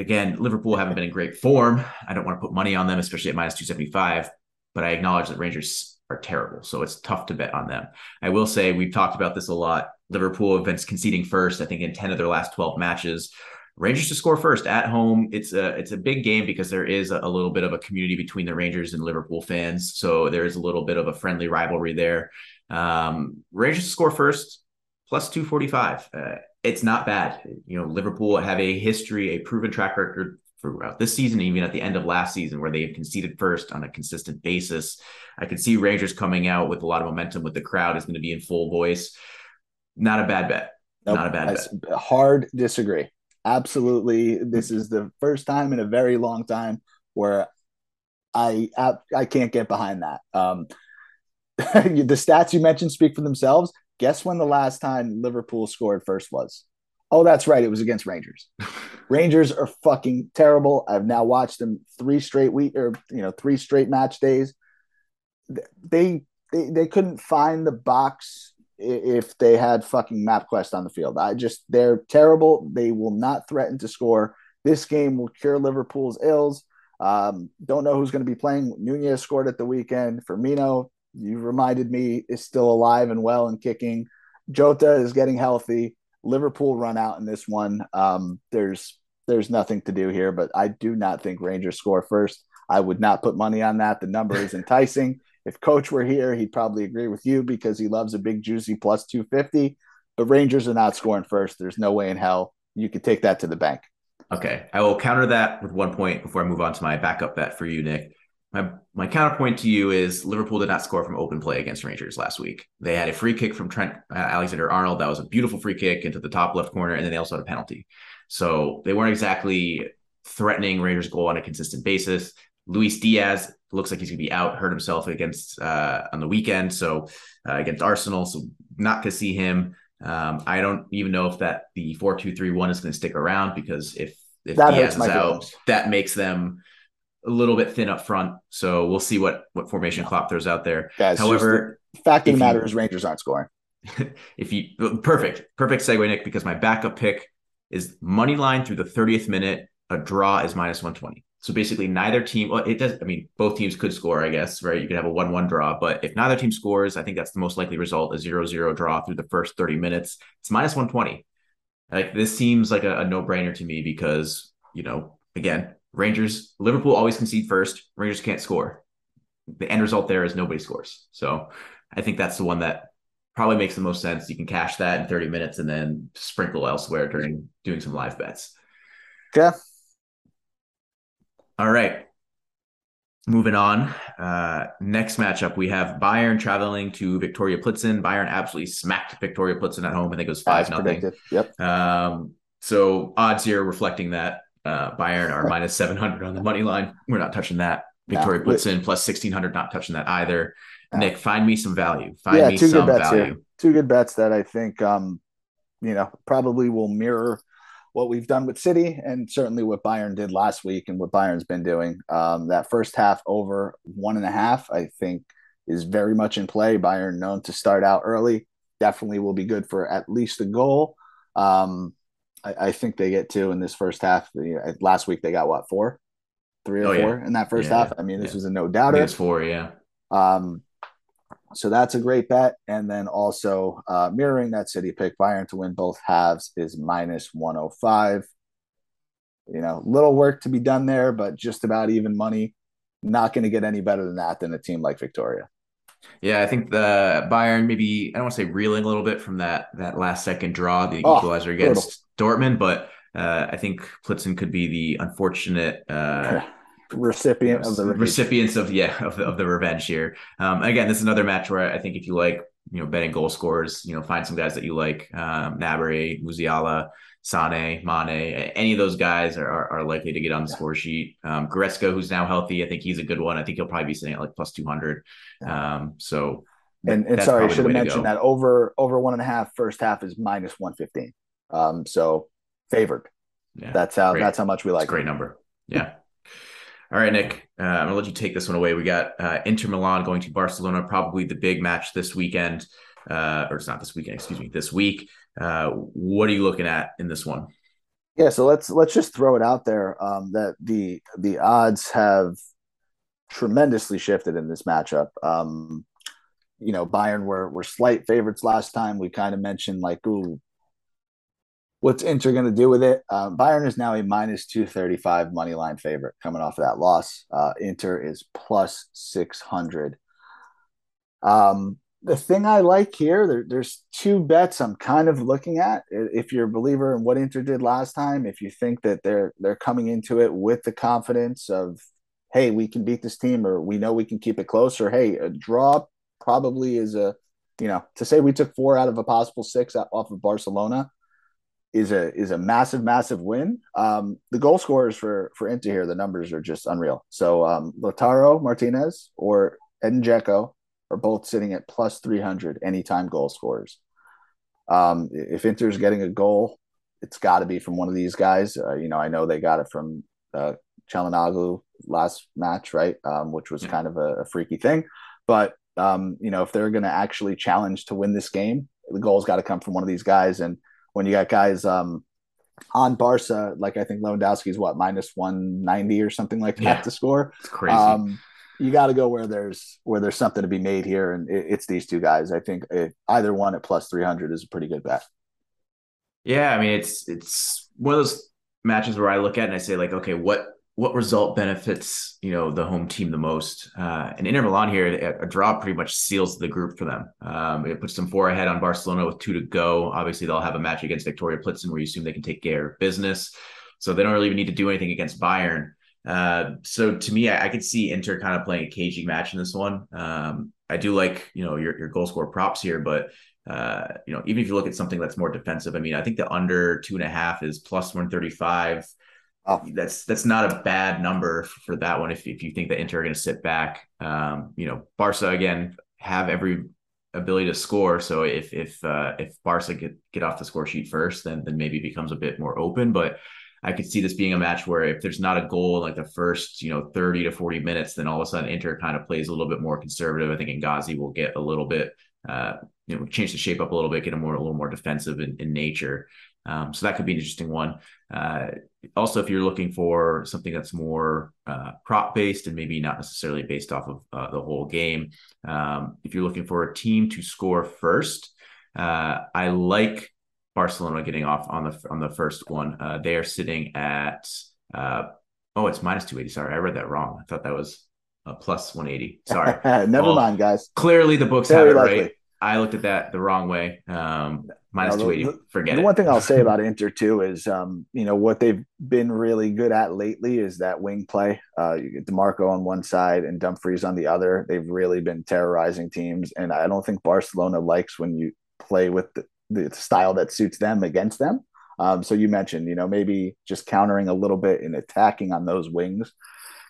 A: again, Liverpool haven't been in great form. I don't want to put money on them, especially at minus two seventy five. But I acknowledge that Rangers are terrible, so it's tough to bet on them. I will say we've talked about this a lot. Liverpool have been conceding first, I think, in ten of their last twelve matches. Rangers to score first at home. It's a it's a big game because there is a, a, little bit of a community between the Rangers and Liverpool fans. So there is a little bit of a friendly rivalry there. Um, Rangers to score first plus two forty five. Uh, it's not bad. You know, Liverpool have a history, a proven track record throughout this season, even at the end of last season, where they have conceded first on a consistent basis. I could see Rangers coming out with a lot of momentum with the crowd is going to be in full voice. Not a bad bet. Nope. Not a bad bet.
B: Hard disagree. Absolutely. This is the first time in a very long time where I I can't get behind that. Um, [LAUGHS] the stats you mentioned speak for themselves. Guess when the last time Liverpool scored first was? Oh, that's right. It was against Rangers. [LAUGHS] Rangers are fucking terrible. I've now watched them three straight week or you know three straight match days. They they they couldn't find the box if they had fucking MapQuest on the field. I just they're terrible. They will not threaten to score. This game will cure Liverpool's ills. Um, don't know who's going to be playing. Nunez scored at the weekend. Firmino, you reminded me, is still alive and well and kicking. Jota is getting healthy. Liverpool run out in this one. Um, there's there's nothing to do here, but I do not think Rangers score first. I would not put money on that. The number is enticing. If Coach were here, he'd probably agree with you because he loves a big juicy plus 250. But Rangers are not scoring first. There's no way in hell you could take that to the bank.
A: Okay. I will counter that with one point before I move on to my backup bet for you, Nick. My my counterpoint to you is Liverpool did not score from open play against Rangers last week. They had a free kick from Trent uh, Alexander Arnold that was a beautiful free kick into the top left corner, and then they also had a penalty. So they weren't exactly threatening Rangers' goal on a consistent basis. Luis Diaz looks like he's going to be out, hurt himself against uh, on the weekend, so uh, against Arsenal. So not to see him. Um, I don't even know if that the four two three one is going to stick around because if if that Diaz is out, feelings. that makes them a little bit thin up front. So we'll see what what formation Klopp throws out there.
B: Guys, However, the fact of the matter you, is Rangers aren't scoring. [LAUGHS]
A: if you perfect perfect segue, Nick, because my backup pick is money line through the 30th minute. A draw is minus 120. So basically, neither team. Well, it does. I mean, both teams could score. I guess right. You could have a one-one draw, but if neither team scores, I think that's the most likely result: a zero-zero draw through the first 30 minutes. It's minus 120. Like this seems like a, a no-brainer to me because you know, again, Rangers, Liverpool always concede first. Rangers can't score. The end result there is nobody scores. So I think that's the one that probably makes the most sense. You can cash that in 30 minutes and then sprinkle elsewhere during doing some live bets.
B: Yeah.
A: All right. Moving on. Uh, next matchup, we have Bayern traveling to Viktoria Plzen. Bayern absolutely smacked Viktoria Plzen at home. I think it was five nothing.
B: Yep.
A: Um, so odds here reflecting that uh, Bayern are minus 700 on the money line. We're not touching that. Viktoria no, puts in plus 1600, not touching that either. No. Nick, find me some value. Find yeah, me two some good bets value. Here.
B: Two good bets that I think, um, you know, probably will mirror what we've done with City and certainly what Bayern did last week and what Bayern's been doing. Um, that first half over one and a half, I think is very much in play. Bayern known to start out early, definitely will be good for at least a goal. Um, I, I, think they get two in this first half. Last week they got what four, three or oh, four yeah. in that first yeah, half. I mean, this yeah. was a no doubter.
A: It's four, yeah.
B: Um, so that's a great bet. And then also uh, mirroring that City pick, Bayern to win both halves is minus 105. You know, little work to be done there, but just about even money. Not going to get any better than that than a team like Viktoria.
A: Yeah, I think the Bayern maybe I don't want to say reeling a little bit from that that last second draw, the oh, equalizer against brutal. Dortmund, but uh, I think Plitzen could be the unfortunate uh, [LAUGHS]
B: recipient of the
A: revenge. recipients of yeah of the, of the revenge here. Um, again, this is another match where I think if you like you know betting goal scores, you know find some guys that you like, um, Gnabry, Musiala. Sane, Mane, any of those guys are, are, are likely to get on the score sheet. Um, Goretzka, who's now healthy, I think he's a good one. I think he'll probably be sitting at like plus 200. Um, so,
B: and, and sorry, I should have mentioned that over over one and a half first half is minus 115. Um, so favored. Yeah, that's how great. that's how much we like.
A: great number. Yeah. [LAUGHS] All right, Nick, uh, I'm gonna let you take this one away. We got uh, Inter Milan going to Barcelona, probably the big match this weekend, uh, or it's not this weekend, excuse me, this week. Uh, what are you looking at in this one?
B: Yeah, so let's let's just throw it out there um, that the the odds have tremendously shifted in this matchup. Um, you know, Bayern were were slight favorites last time. We kind of mentioned like, ooh, what's Inter going to do with it? Um, Bayern is now a minus two thirty five money line favorite coming off of that loss. Uh, Inter is plus six hundred. Um, the thing I like here, there, there's two bets I'm kind of looking at. If you're a believer in what Inter did last time, if you think that they're they're coming into it with the confidence of, hey, we can beat this team, or we know we can keep it close, or hey, a draw probably is a, you know, to say we took four out of a possible six off of Barcelona is a is a massive massive win. Um, the goal scorers for for Inter here, the numbers are just unreal. So um, Lautaro Martinez or Edin Dzeko are both sitting at plus 300 anytime goal scorers. Um, if Inter's getting a goal, it's got to be from one of these guys. Uh, you know, I know they got it from uh, Calhanoglu last match, right? Um, which was yeah. kind of a, a, freaky thing. But, um, you know, if they're going to actually challenge to win this game, the goal's got to come from one of these guys. And when you got guys um, on Barca, like I think Lewandowski's what, minus 190 or something like that yeah. to score.
A: It's crazy. Um,
B: you got to go where there's where there's something to be made here, and it, it's these two guys. I think it, either one at plus three hundred is a pretty good bet.
A: Yeah, I mean it's it's one of those matches where I look at and I say like, okay, what what result benefits you know the home team the most? Uh, and Inter Milan here, a, draw pretty much seals the group for them. Um, it puts them four ahead on Barcelona with two to go. Obviously, they'll have a match against Viktoria Plitzen where you assume they can take care of business. So they don't really need to do anything against Bayern. Uh, so to me, I, I, could see Inter kind of playing a caging match in this one. Um, I do like you know your your goal score props here, but uh, you know even if you look at something that's more defensive, I mean I think the under two and a half is plus one thirty five. Oh. That's that's not a bad number for that one if if you think that Inter are going to sit back. Um, you know Barca again have every ability to score. So if if uh, if Barca get get off the score sheet first, then then maybe becomes a bit more open. But I could see this being a match where if there's not a goal in like the first, you know, 30 to 40 minutes, then all of a sudden Inter kind of plays a little bit more conservative. I think Inzaghi will get a little bit, uh, you know, change the shape up a little bit, get a more a little more defensive in, in nature. Um, so that could be an interesting one. Uh, also, if you're looking for something that's more uh, prop based and maybe not necessarily based off of uh, the whole game, um, if you're looking for a team to score first, uh, I like Barcelona getting off on the on the first one. Uh, they are sitting at uh, oh, it's minus two eighty. Sorry, I read that wrong. I thought that was a plus one eighty. Sorry, [LAUGHS]
B: never well, mind, guys.
A: Clearly, the books Very have it likely. right. I looked at that the wrong way. Um, minus two eighty. Forget
B: the
A: it.
B: one thing I'll say [LAUGHS] about Inter too is, um, you know, what they've been really good at lately is that wing play. Uh, you get Dimarco on one side and Dumfries on the other. They've really been terrorizing teams, and I don't think Barcelona likes when you play with the, the style that suits them against them. Um, so you mentioned, you know, maybe just countering a little bit and attacking on those wings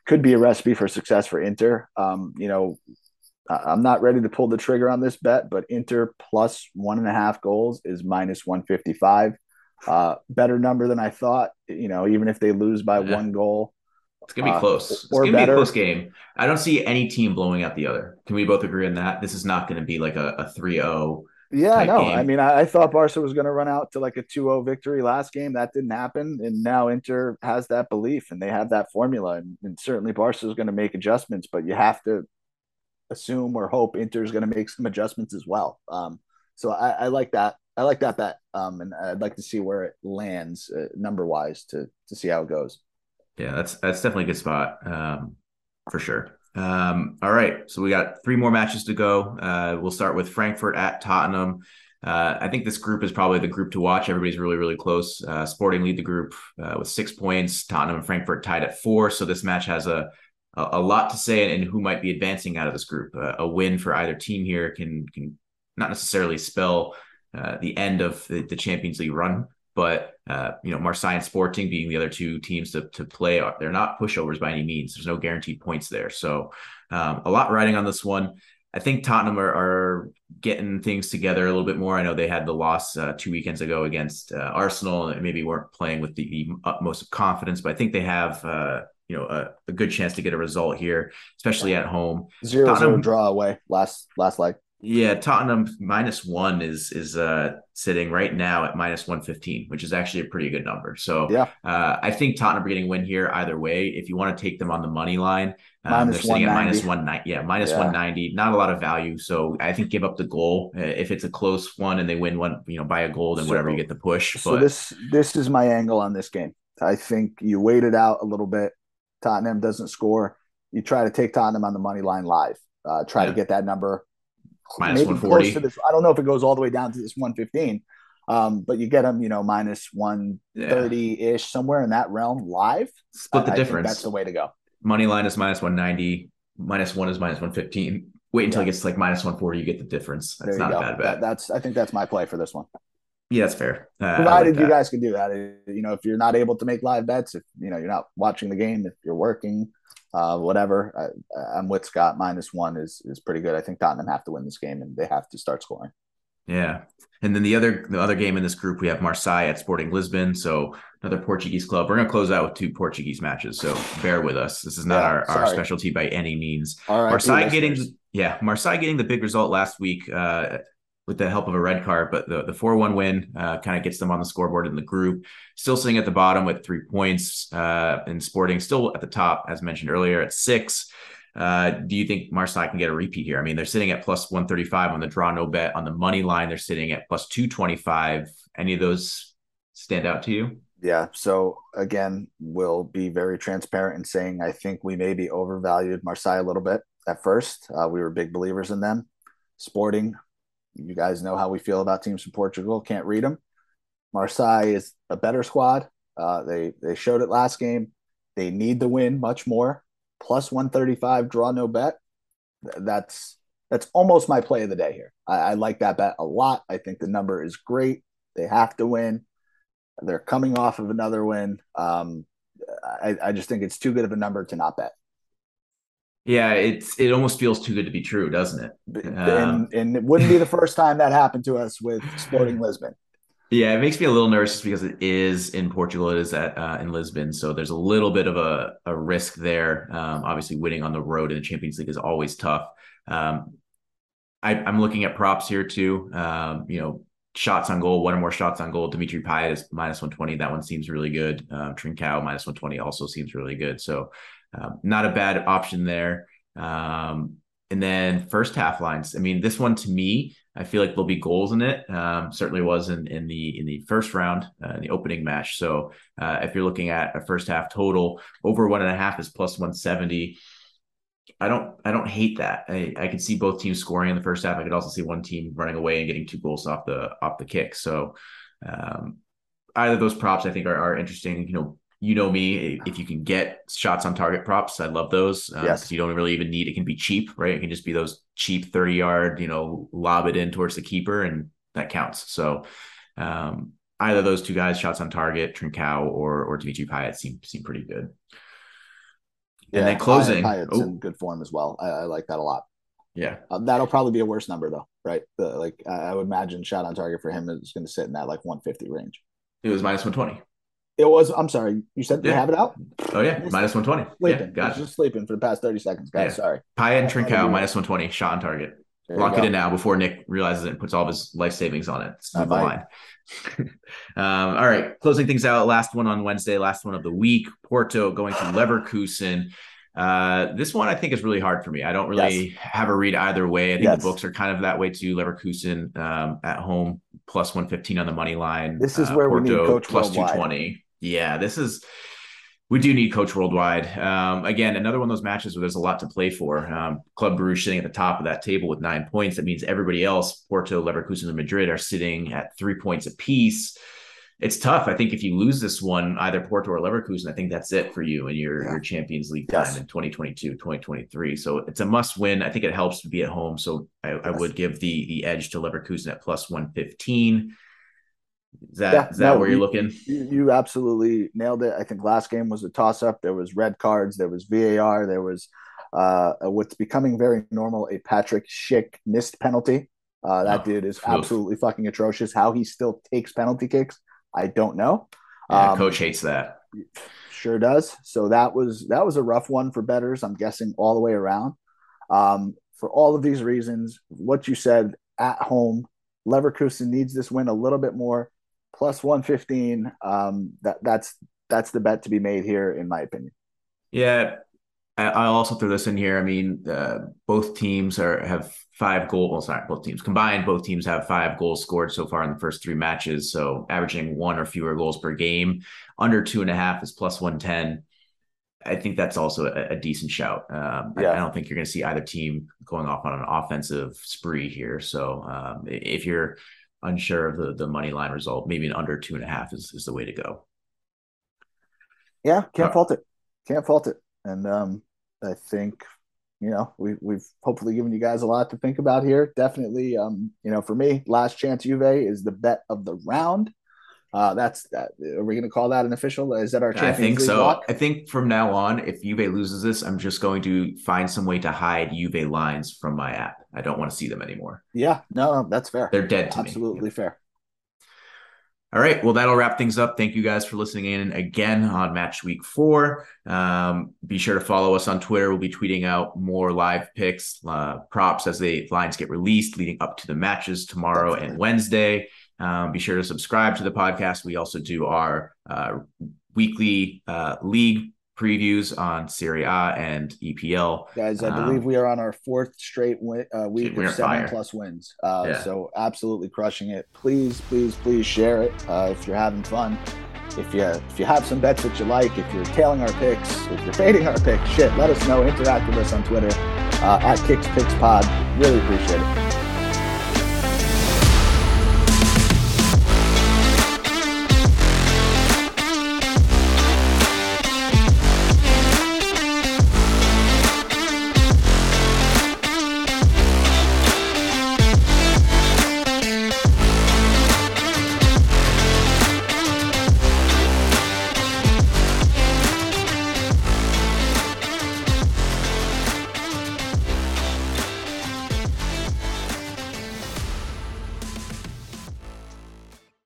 B: could be a recipe for success for Inter. Um, you know, I'm not ready to pull the trigger on this bet, but Inter plus one and a half goals is minus 155. Uh, better number than I thought. You know, even if they lose by yeah. one goal,
A: It's gonna be uh, close. It's gonna better. be a close game. I don't see any team blowing out the other. Can we both agree on that? This is not going to be like a, a 3-0
B: yeah, no. Game. I mean, I, I, thought Barca was going to run out to like a 2-0 victory last game. That didn't happen, and now Inter has that belief and they have that formula, and, and certainly Barca is going to make adjustments. But you have to assume or hope Inter is going to make some adjustments as well. Um, so I, I, like that. I like that bet, um, and I'd like to see where it lands uh, number wise to to see how it goes.
A: Yeah, that's that's definitely a good spot um, for sure. Um, all right, so we got three more matches to go. Uh, we'll start with Frankfurt at Tottenham. Uh, I think this group is probably the group to watch. Everybody's really, really close. Uh, Sporting lead the group uh, with six points. Tottenham and Frankfurt tied at four. So this match has a a, a lot to say and who might be advancing out of this group. Uh, a win for either team here can can not necessarily spell uh, the end of the, the Champions League run, but uh, you know, Marseille and Sporting being the other two teams to, to play, they're not pushovers by any means. There's no guaranteed points there. So um, a lot riding on this one. I think Tottenham are, are, getting things together a little bit more. I know they had the loss uh, two weekends ago against uh, Arsenal and maybe weren't playing with the, the utmost confidence, but I think they have, uh, you know, a, a, good chance to get a result here, especially at home.
B: Zero, Tottenham, zero draw away last last leg.
A: Yeah, Tottenham minus one is is uh sitting right now at minus one fifteen, which is actually a pretty good number. So
B: yeah,
A: uh, I think Tottenham are getting a win here either way. If you want to take them on the money line, um, they're sitting at minus one ninety. Yeah, minus yeah. one ninety. Not a lot of value. So I think give up the goal uh, if it's a close one and they win one, you know, by a goal, then so, whatever you get the push.
B: So but... this this is my angle on this game. I think you wait it out a little bit. Tottenham doesn't score. You try to take Tottenham on the money line live. Uh, try yeah. to get that number
A: minus 140.
B: This, I don't know if it goes all the way down to this 115, um, but you get them, you know, minus 130 ish, somewhere in that realm live.
A: Split the I difference.
B: That's the way to go.
A: Money line is minus 190, minus one is minus 115. Wait until yeah. it gets to like minus 140, you get the difference. That's not go. a bad bet.
B: That, that's, I think that's my play for this one.
A: Yeah, that's fair.
B: Uh, Provided like you guys can do that. You know, if you're not able to make live bets, if you know you're not watching the game, if you're working, uh, whatever. I, am with Scott. Minus one is is pretty good. I think Tottenham have to win this game, and they have to start scoring.
A: Yeah, and then the other the other game in this group, we have Marseille at Sporting Lisbon. So another Portuguese club. We're gonna close out with two Portuguese matches. So bear with us. This is not yeah, our, our specialty by any means.
B: All right,
A: Marseille getting yeah, Marseille getting the big result last week. Uh, with the help of a red card, but the the four one win uh, kind of gets them on the scoreboard in the group. Still sitting at the bottom with three points, uh, and Sporting still at the top, as mentioned earlier, at six. Uh, do you think Marseille can get a repeat here? I mean, they're sitting at plus 135 on the draw no bet. On the money line, they're sitting at plus 225. Any of those stand out to you?
B: Yeah. So again, we'll be very transparent in saying I think we maybe overvalued Marseille a little bit at first. Uh, we were big believers in them. Sporting, you guys know how we feel about teams from Portugal. Can't read them. Marseille is a better squad. Uh, they they showed it last game. They need the win much more. Plus one thirty five. Draw no bet. That's that's almost my play of the day here. I, I like that bet a lot. I think the number is great. They have to win. They're coming off of another win. Um, I, I just think it's too good of a number to not bet.
A: Yeah, it's it almost feels too good to be true, doesn't it?
B: Um, and, and it wouldn't be the first time that happened to us with Sporting [LAUGHS] Lisbon.
A: Yeah, it makes me a little nervous because it is in Portugal. It is at uh, in Lisbon, so there's a little bit of a, a risk there. Um, obviously, winning on the road in the Champions League is always tough. Um, I, am looking at props here too. Um, you know, shots on goal, one or more shots on goal. Dimitri Payet is minus 120. That one seems really good. Um, Trincao minus 120 also seems really good. So um, not a bad option there. Um, and then first half lines. I mean, this one to me, I feel like there'll be goals in it. Um, certainly was in, in the in the first round, uh, in the opening match. So uh, if you're looking at a first half total, over one and a half is plus 170. I don't I don't hate that. I, I can see both teams scoring in the first half. I could also see one team running away and getting two goals off the off the kick. So um, either those props I think are, are interesting. You know, you know me if you can get shots on target props i love those um, yes. you don't really even need it can be cheap right? It can just be those cheap 30 yard you know lob it in towards the keeper and that counts. So um, either those two guys shots on target trincao or or Dimitri Payet seem seem pretty good. Yeah, and then closing.
B: Payet's oh. in good form as well. I, I like that a lot.
A: Yeah.
B: Uh, that'll probably be a worse number though right? The, like I would imagine shot on target for him is going to sit in that like 150 range.
A: It was minus 120
B: It was. I'm sorry. You said yeah. you have it out.
A: Oh yeah, minus one twenty.
B: Sleeping.
A: Yeah, got
B: it. Just sleeping for the past thirty seconds, guys. Yeah. Sorry.
A: Payet and Trincao minus one twenty. Shot on target. Lock it in now before Nick realizes it and puts all of his life savings on it. Smooth the line. um, all right, closing things out. Last one on Wednesday. Last one of the week. Porto going to Leverkusen. Uh, this one I think is really hard for me. I don't really yes. have a read either way. I think yes. the books are kind of that way too. Leverkusen um, at home plus one fifteen on the money line.
B: This is uh, where Porto, we need coach
A: plus two twenty. Yeah, this is we do need coach worldwide. Um, again, another one of those matches where there's a lot to play for. Um, Club Brugge sitting at the top of that table with nine points. That means everybody else, Porto, Leverkusen, and Madrid, are sitting at three points apiece. It's tough. I think if you lose this one, either Porto or Leverkusen, I think that's it for you in your, yeah. your Champions League time in 2022, 2023. So it's a must win. I think it helps to be at home. So I, yes. I would give the the edge to Leverkusen at plus 115. Is that yeah, is that no, where you're you, looking?
B: You, you, absolutely nailed it. I think last game was a toss up. There was red cards. There was VAR. There was uh, what's becoming very normal a Patrick Schick missed penalty. Uh, that oh, dude is absolutely fucking atrocious. How he still takes penalty kicks, I don't know.
A: Yeah, um, coach hates that.
B: Sure does. So that was that was a rough one for betters. I'm guessing all the way around. Um, for all of these reasons, what you said at home, Leverkusen needs this win a little bit more plus 115 um, that that's that's the bet to be made here in my opinion
A: yeah i'll also throw this in here i mean uh, both teams are have five goals well, sorry both teams combined both teams have five goals scored so far in the first three matches so averaging one or fewer goals per game under two and a half is plus 110 I think that's also a, a decent shout. Um, yeah. I, I, don't think you're going to see either team going off on an offensive spree here. So um, if you're unsure of the the money line result, maybe an under two and a half is, is the way to go.
B: Yeah, can't uh, fault it. Can't fault it. And um, I think you know we we've hopefully given you guys a lot to think about here. Definitely, um, you know, for me, last chance Juve is the bet of the round. Uh, that's that. Are we going to call that an official? Is that our Champions
A: I think
B: League
A: so.
B: Block?
A: I think from now on, if Juve loses this, I'm just going to find some way to hide Juve lines from my app. I don't want to see them anymore.
B: Yeah, no, that's fair.
A: They're dead to
B: Absolutely me. Absolutely fair.
A: All right. Well, that'll wrap things up. Thank you guys for listening in again on match week four. Um, be sure to follow us on Twitter. We'll be tweeting out more live picks, uh, props as the lines get released leading up to the matches tomorrow Definitely. and Wednesday. Um, be sure to subscribe to the podcast. We also do our uh, weekly uh, league previews on Serie A and EPL.
B: Guys, I um, believe we are on our fourth straight win, uh, week of seven fire. plus wins. Uh, yeah. So absolutely crushing it. Please, please, please share it uh, if you're having fun. If you if you have some bets that you like, if you're tailing our picks, if you're fading our picks, shit, let us know. Interact with us on Twitter uh, at Kicks Picks Pod. Really appreciate it.